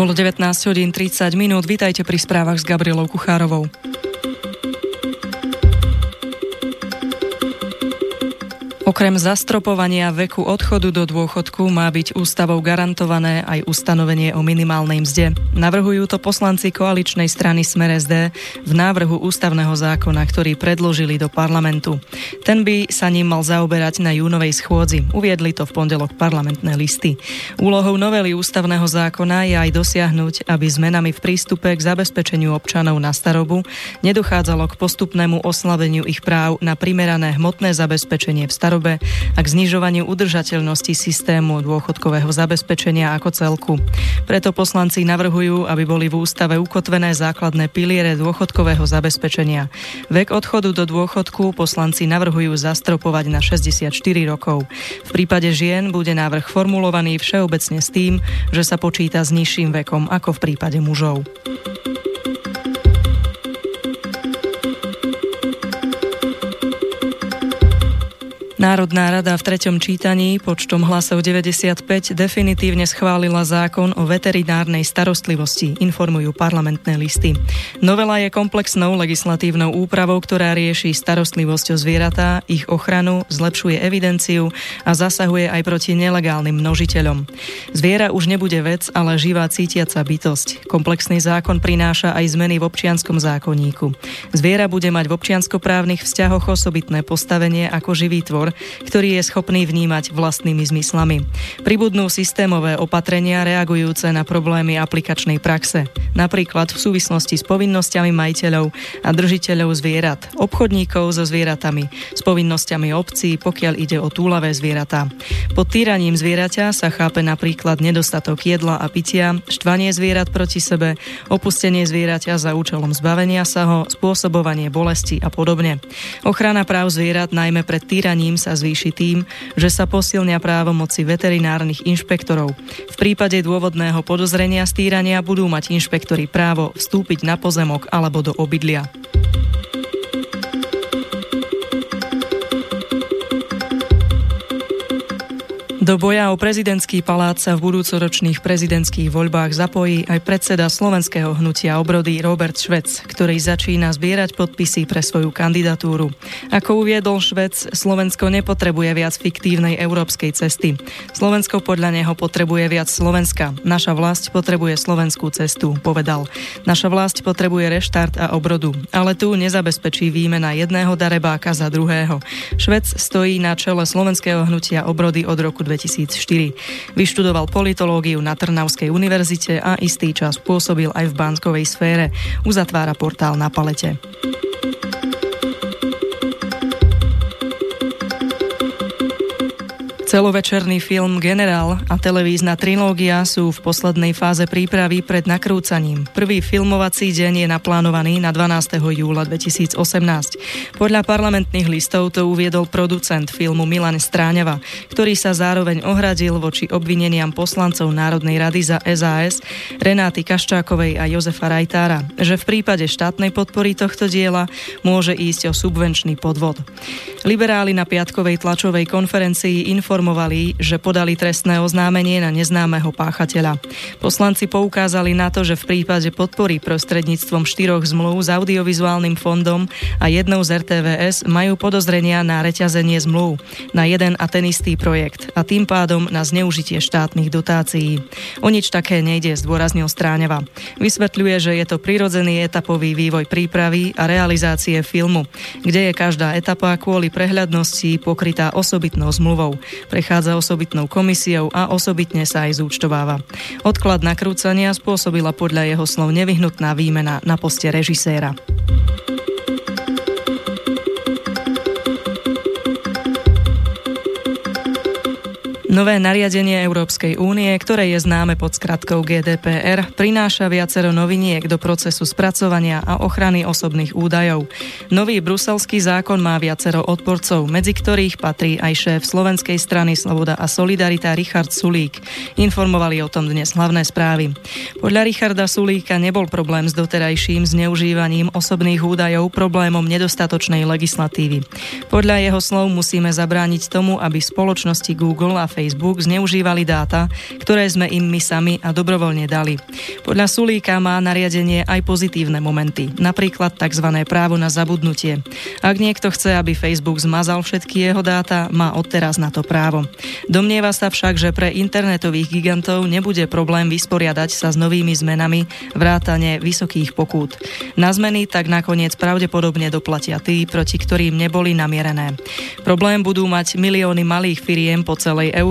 Bolo 19 hodín 30 minút. Vítajte pri správach s Gabrielou Kuchárovou. Okrem zastropovania veku odchodu do dôchodku má byť ústavou garantované aj ustanovenie o minimálnej mzde. Navrhujú to poslanci koaličnej strany Smer SD v návrhu ústavného zákona, ktorý predložili do parlamentu. Ten by sa ním mal zaoberať na júnovej schôdzi. Uviedli to v pondelok parlamentné listy. Úlohou novely ústavného zákona je aj dosiahnuť, aby zmenami v prístupe k zabezpečeniu občanov na starobu nedochádzalo k postupnému oslabeniu ich práv na primerané hmotné zabezpečenie v starobe chudobe a k znižovaniu udržateľnosti systému dôchodkového zabezpečenia ako celku. Preto poslanci navrhujú, aby boli v ústave ukotvené základné piliere dôchodkového zabezpečenia. Vek odchodu do dôchodku poslanci navrhujú zastropovať na 64 rokov. V prípade žien bude návrh formulovaný všeobecne s tým, že sa počíta s nižším vekom ako v prípade mužov. Národná rada v treťom čítaní počtom hlasov 95 definitívne schválila zákon o veterinárnej starostlivosti, informujú parlamentné listy. Novela je komplexnou legislatívnou úpravou, ktorá rieši starostlivosť o zvieratá, ich ochranu, zlepšuje evidenciu a zasahuje aj proti nelegálnym množiteľom. Zviera už nebude vec, ale živá cítiaca bytosť. Komplexný zákon prináša aj zmeny v občianskom zákonníku. Zviera bude mať v občianskoprávnych vzťahoch osobitné postavenie ako živý tvor, ktorý je schopný vnímať vlastnými zmyslami. Pribudnú systémové opatrenia reagujúce na problémy aplikačnej praxe, napríklad v súvislosti s povinnosťami majiteľov a držiteľov zvierat, obchodníkov so zvieratami, s povinnosťami obcí, pokiaľ ide o túlavé zvieratá. Pod týraním zvieraťa sa chápe napríklad nedostatok jedla a pitia, štvanie zvierat proti sebe, opustenie zvieraťa za účelom zbavenia sa ho, spôsobovanie bolesti a podobne. Ochrana práv zvierat najmä pred týraním sa zvýši tým, že sa posilnia právomoci veterinárnych inšpektorov. V prípade dôvodného podozrenia stýrania budú mať inšpektori právo vstúpiť na pozemok alebo do obydlia. Do boja o prezidentský palác sa v budúcoročných prezidentských voľbách zapojí aj predseda slovenského hnutia obrody Robert Švec, ktorý začína zbierať podpisy pre svoju kandidatúru. Ako uviedol Švec, Slovensko nepotrebuje viac fiktívnej európskej cesty. Slovensko podľa neho potrebuje viac Slovenska. Naša vlast potrebuje slovenskú cestu, povedal. Naša vlast potrebuje reštart a obrodu, ale tu nezabezpečí výmena jedného darebáka za druhého. Švec stojí na čele slovenského hnutia obrody od roku 2000 2004. Vyštudoval politológiu na Trnavskej univerzite a istý čas pôsobil aj v bankovej sfére. Uzatvára portál na palete. Celovečerný film Generál a televízna trilógia sú v poslednej fáze prípravy pred nakrúcaním. Prvý filmovací deň je naplánovaný na 12. júla 2018. Podľa parlamentných listov to uviedol producent filmu Milan Stráňava, ktorý sa zároveň ohradil voči obvineniam poslancov Národnej rady za SAS Renáty Kaščákovej a Jozefa Rajtára, že v prípade štátnej podpory tohto diela môže ísť o subvenčný podvod. Liberáli na piatkovej tlačovej konferencii informovali informovali, že podali trestné oznámenie na neznámeho páchateľa. Poslanci poukázali na to, že v prípade podpory prostredníctvom štyroch zmluv s audiovizuálnym fondom a jednou z RTVS majú podozrenia na reťazenie zmluv na jeden a ten istý projekt a tým pádom na zneužitie štátnych dotácií. O nič také nejde, zdôraznil Stráňava. Vysvetľuje, že je to prirodzený etapový vývoj prípravy a realizácie filmu, kde je každá etapa kvôli prehľadnosti pokrytá osobitnou zmluvou prechádza osobitnou komisiou a osobitne sa aj zúčtováva. Odklad nakrúcania spôsobila podľa jeho slov nevyhnutná výmena na poste režiséra. Nové nariadenie Európskej únie, ktoré je známe pod skratkou GDPR, prináša viacero noviniek do procesu spracovania a ochrany osobných údajov. Nový bruselský zákon má viacero odporcov, medzi ktorých patrí aj šéf slovenskej strany Sloboda a Solidarita Richard Sulík. Informovali o tom dnes hlavné správy. Podľa Richarda Sulíka nebol problém s doterajším zneužívaním osobných údajov problémom nedostatočnej legislatívy. Podľa jeho slov musíme zabrániť tomu, aby spoločnosti Google a Facebook Facebook zneužívali dáta, ktoré sme im my sami a dobrovoľne dali. Podľa Sulíka má nariadenie aj pozitívne momenty, napríklad tzv. právo na zabudnutie. Ak niekto chce, aby Facebook zmazal všetky jeho dáta, má odteraz na to právo. Domnieva sa však, že pre internetových gigantov nebude problém vysporiadať sa s novými zmenami vrátane vysokých pokút. Na zmeny tak nakoniec pravdepodobne doplatia tí, proti ktorým neboli namierené. Problém budú mať milióny malých firiem po celej Európe,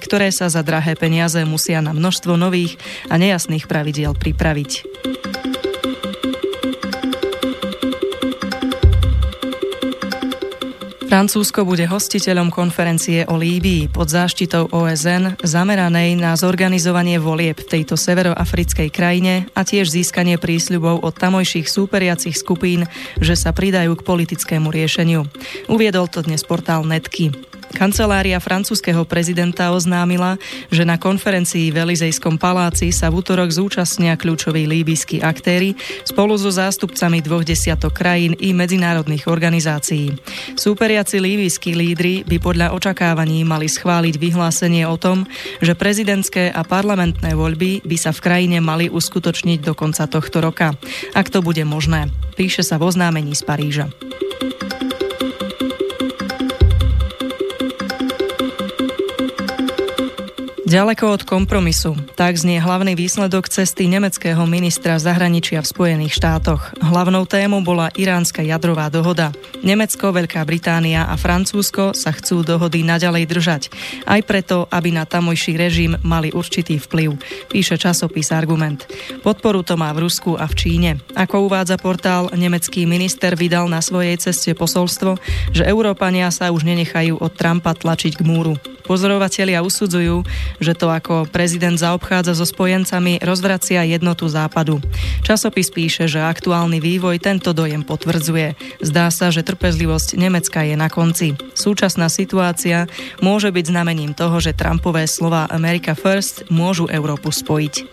ktoré sa za drahé peniaze musia na množstvo nových a nejasných pravidiel pripraviť. Francúzsko bude hostiteľom konferencie o Líbii pod záštitou OSN zameranej na zorganizovanie volieb v tejto severoafrickej krajine a tiež získanie prísľubov od tamojších súperiacich skupín, že sa pridajú k politickému riešeniu. Uviedol to dnes portál Netky. Kancelária francúzského prezidenta oznámila, že na konferencii v Elizejskom paláci sa v útorok zúčastnia kľúčoví líbyskí aktéry spolu so zástupcami dvoch desiatok krajín i medzinárodných organizácií. Súperiaci líbyskí lídry by podľa očakávaní mali schváliť vyhlásenie o tom, že prezidentské a parlamentné voľby by sa v krajine mali uskutočniť do konca tohto roka, ak to bude možné. Píše sa v oznámení z Paríža. Ďaleko od kompromisu. Tak znie hlavný výsledok cesty nemeckého ministra zahraničia v Spojených štátoch. Hlavnou témou bola iránska jadrová dohoda. Nemecko, Veľká Británia a Francúzsko sa chcú dohody naďalej držať. Aj preto, aby na tamojší režim mali určitý vplyv, píše časopis Argument. Podporu to má v Rusku a v Číne. Ako uvádza portál, nemecký minister vydal na svojej ceste posolstvo, že Európania sa už nenechajú od Trumpa tlačiť k múru. Pozorovatelia usudzujú, že to ako prezident zaobchádza so spojencami rozvracia jednotu západu. Časopis píše, že aktuálny vývoj tento dojem potvrdzuje. Zdá sa, že trpezlivosť Nemecka je na konci. Súčasná situácia môže byť znamením toho, že Trumpové slova America First môžu Európu spojiť.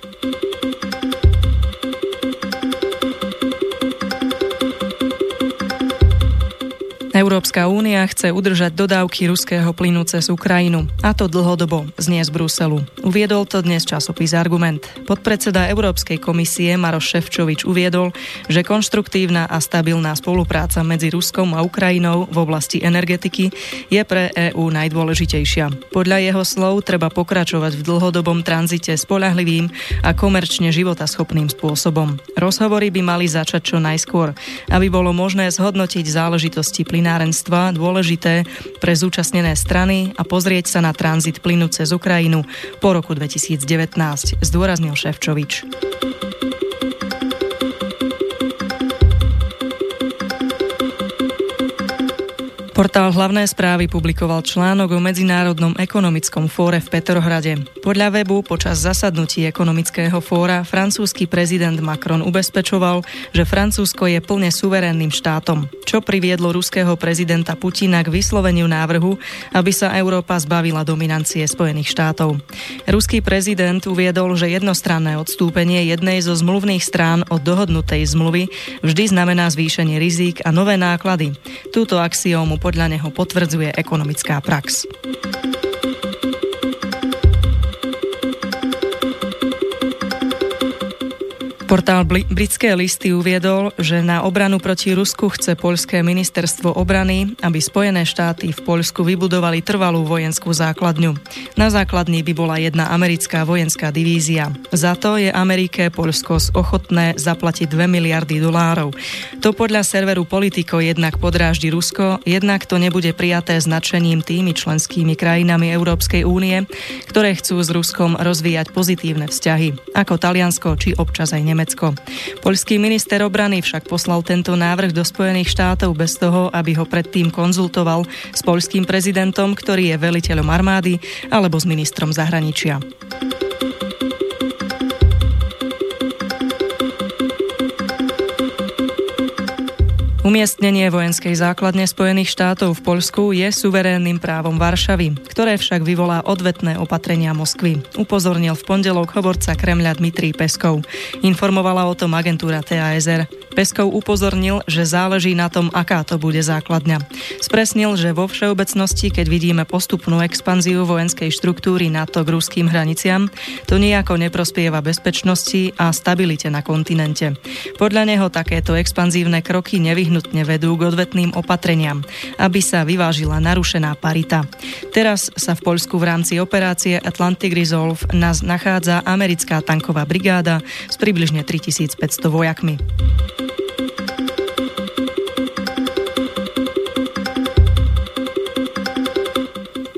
Európska únia chce udržať dodávky ruského plynu cez Ukrajinu, a to dlhodobo, znie z Bruselu. Uviedol to dnes časopis Argument. Podpredseda Európskej komisie Maroš Ševčovič uviedol, že konštruktívna a stabilná spolupráca medzi Ruskom a Ukrajinou v oblasti energetiky je pre EÚ najdôležitejšia. Podľa jeho slov treba pokračovať v dlhodobom tranzite spolahlivým a komerčne životaschopným spôsobom. Rozhovory by mali začať čo najskôr, aby bolo možné zhodnotiť záležitosti plynu plynárenstva dôležité pre zúčastnené strany a pozrieť sa na tranzit plynu cez Ukrajinu po roku 2019, zdôraznil Ševčovič. Portál hlavné správy publikoval článok o Medzinárodnom ekonomickom fóre v Petrohrade. Podľa webu počas zasadnutí ekonomického fóra francúzsky prezident Macron ubezpečoval, že Francúzsko je plne suverénnym štátom, čo priviedlo ruského prezidenta Putina k vysloveniu návrhu, aby sa Európa zbavila dominancie Spojených štátov. Ruský prezident uviedol, že jednostranné odstúpenie jednej zo zmluvných strán od dohodnutej zmluvy vždy znamená zvýšenie rizík a nové náklady. Túto axiómu podľa neho potvrdzuje ekonomická prax. Portál Britské listy uviedol, že na obranu proti Rusku chce poľské ministerstvo obrany, aby Spojené štáty v Poľsku vybudovali trvalú vojenskú základňu. Na základni by bola jedna americká vojenská divízia. Za to je Amerike Poľsko ochotné zaplatiť 2 miliardy dolárov. To podľa serveru Politico jednak podráždi Rusko, jednak to nebude prijaté značením tými členskými krajinami Európskej únie, ktoré chcú s Ruskom rozvíjať pozitívne vzťahy, ako Taliansko či občas aj Nemecko. Nemecko. Poľský minister obrany však poslal tento návrh do Spojených štátov bez toho, aby ho predtým konzultoval s poľským prezidentom, ktorý je veliteľom armády alebo s ministrom zahraničia. Umiestnenie vojenskej základne Spojených štátov v Poľsku je suverénnym právom Varšavy, ktoré však vyvolá odvetné opatrenia Moskvy. Upozornil v pondelok hovorca Kremľa Dmitrij Peskov. Informovala o tom agentúra TASR. Peskov upozornil, že záleží na tom, aká to bude základňa. Spresnil, že vo všeobecnosti, keď vidíme postupnú expanziu vojenskej štruktúry NATO k ruským hraniciam, to nejako neprospieva bezpečnosti a stabilite na kontinente. Podľa neho takéto expanzívne kroky nevyhnutne vedú k odvetným opatreniam, aby sa vyvážila narušená parita. Teraz sa v Poľsku v rámci operácie Atlantic Resolve nás nachádza americká tanková brigáda s približne 3500 vojakmi.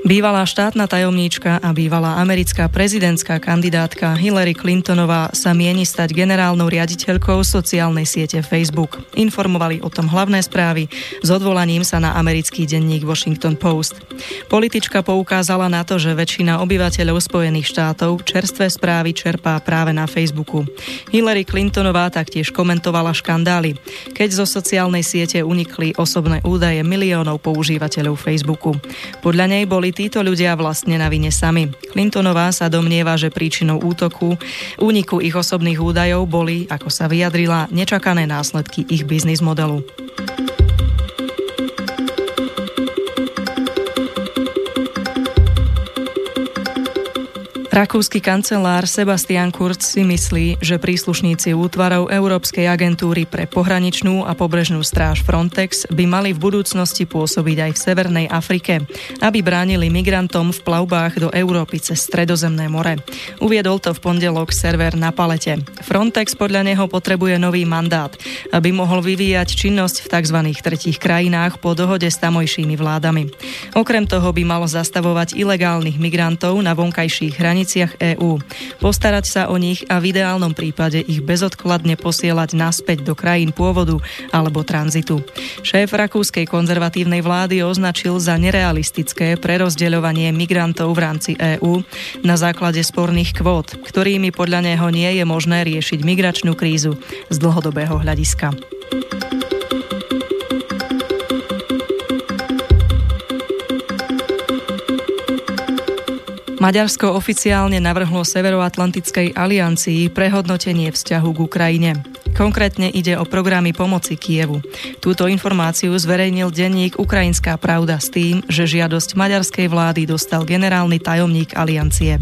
Bývalá štátna tajomníčka a bývalá americká prezidentská kandidátka Hillary Clintonová sa mieni stať generálnou riaditeľkou sociálnej siete Facebook. Informovali o tom hlavné správy s odvolaním sa na americký denník Washington Post. Politička poukázala na to, že väčšina obyvateľov Spojených štátov čerstvé správy čerpá práve na Facebooku. Hillary Clintonová taktiež komentovala škandály, keď zo sociálnej siete unikli osobné údaje miliónov používateľov Facebooku. Podľa nej boli títo ľudia vlastne na vine sami. Clintonová sa domnieva, že príčinou útoku, úniku ich osobných údajov boli, ako sa vyjadrila, nečakané následky ich biznis modelu. Rakúsky kancelár Sebastian Kurz si myslí, že príslušníci útvarov Európskej agentúry pre pohraničnú a pobrežnú stráž Frontex by mali v budúcnosti pôsobiť aj v Severnej Afrike, aby bránili migrantom v plavbách do Európy cez Stredozemné more. Uviedol to v pondelok server na palete. Frontex podľa neho potrebuje nový mandát, aby mohol vyvíjať činnosť v tzv. tretích krajinách po dohode s tamojšími vládami. Okrem toho by malo zastavovať ilegálnych migrantov na vonkajších hraniciach hraniciach EÚ, postarať sa o nich a v ideálnom prípade ich bezodkladne posielať naspäť do krajín pôvodu alebo tranzitu. Šéf rakúskej konzervatívnej vlády označil za nerealistické prerozdeľovanie migrantov v rámci EÚ na základe sporných kvót, ktorými podľa neho nie je možné riešiť migračnú krízu z dlhodobého hľadiska. Maďarsko oficiálne navrhlo Severoatlantickej aliancii prehodnotenie vzťahu k Ukrajine. Konkrétne ide o programy pomoci Kievu. Túto informáciu zverejnil denník Ukrajinská pravda s tým, že žiadosť maďarskej vlády dostal generálny tajomník aliancie.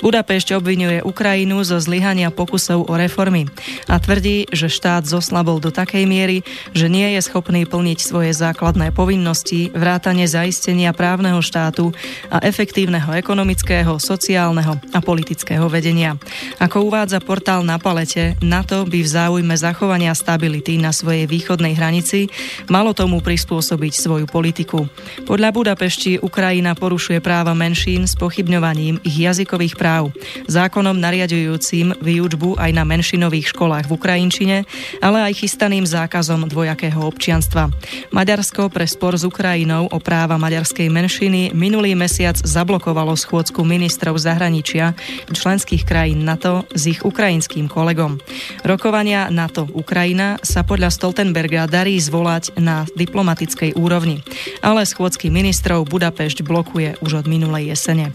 Budapešť obvinuje Ukrajinu zo zlyhania pokusov o reformy a tvrdí, že štát zoslabol do takej miery, že nie je schopný plniť svoje základné povinnosti, vrátane zaistenia právneho štátu a efektívneho ekonomického, sociálneho a politického vedenia. Ako uvádza portál na palete, NATO by v záujme zachovania stability na svojej východnej hranici, malo tomu prispôsobiť svoju politiku. Podľa Budapešti Ukrajina porušuje práva menšín s pochybňovaním ich jazykových práv, zákonom nariadujúcim výučbu aj na menšinových školách v Ukrajinčine, ale aj chystaným zákazom dvojakého občianstva. Maďarsko pre spor s Ukrajinou o práva maďarskej menšiny minulý mesiac zablokovalo schôdzku ministrov zahraničia členských krajín NATO s ich ukrajinským kolegom. Rokovania na NATO Ukrajina sa podľa Stoltenberga darí zvolať na diplomatickej úrovni, ale schôdzky ministrov Budapešť blokuje už od minulej jesene.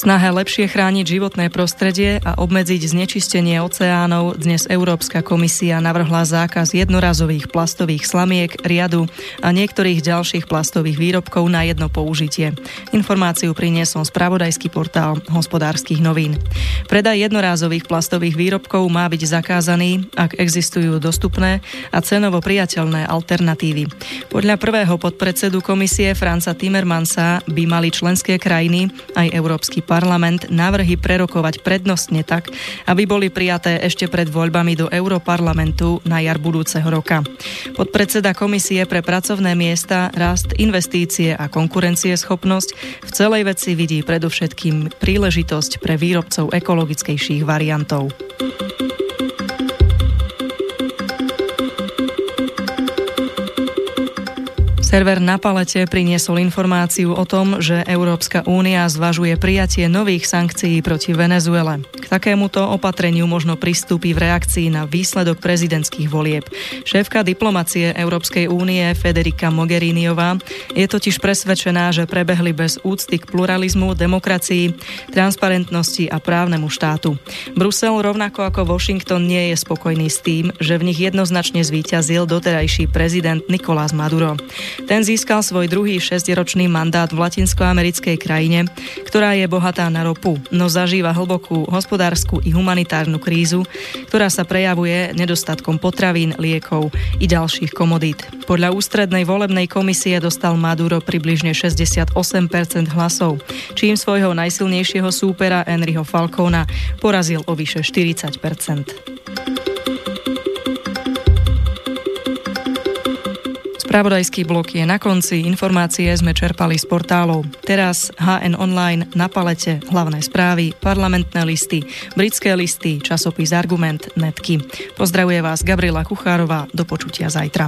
Snahe lepšie chrániť životné prostredie a obmedziť znečistenie oceánov dnes Európska komisia navrhla zákaz jednorazových plastových slamiek, riadu a niektorých ďalších plastových výrobkov na jedno použitie. Informáciu priniesol spravodajský portál hospodárskych novín. Predaj jednorázových plastových výrobkov má byť zakázaný, ak existujú dostupné a cenovo priateľné alternatívy. Podľa prvého podpredsedu komisie Franca Timmermansa by mali členské krajiny aj Európsky parlament návrhy prerokovať prednostne tak, aby boli prijaté ešte pred voľbami do Európarlamentu na jar budúceho roka. Podpredseda Komisie pre pracovné miesta, rast, investície a konkurencieschopnosť v celej veci vidí predovšetkým príležitosť pre výrobcov ekologickejších variantov. Server na palete priniesol informáciu o tom, že Európska únia zvažuje prijatie nových sankcií proti Venezuele, takémuto opatreniu možno pristúpi v reakcii na výsledok prezidentských volieb. Šéfka diplomacie Európskej únie Federica Mogheriniová je totiž presvedčená, že prebehli bez úcty k pluralizmu, demokracii, transparentnosti a právnemu štátu. Brusel rovnako ako Washington nie je spokojný s tým, že v nich jednoznačne zvíťazil doterajší prezident Nikolás Maduro. Ten získal svoj druhý šesťročný mandát v latinskoamerickej krajine, ktorá je bohatá na ropu, no zažíva hlbokú hospodárskú i humanitárnu krízu, ktorá sa prejavuje nedostatkom potravín, liekov i ďalších komodít. Podľa ústrednej volebnej komisie dostal Maduro približne 68% hlasov, čím svojho najsilnejšieho súpera Enriho Falcona porazil o vyše 40%. Spravodajský blok je na konci, informácie sme čerpali z portálov. Teraz HN Online na palete, hlavné správy, parlamentné listy, britské listy, časopis Argument, netky. Pozdravuje vás Gabriela Kuchárová, do počutia zajtra.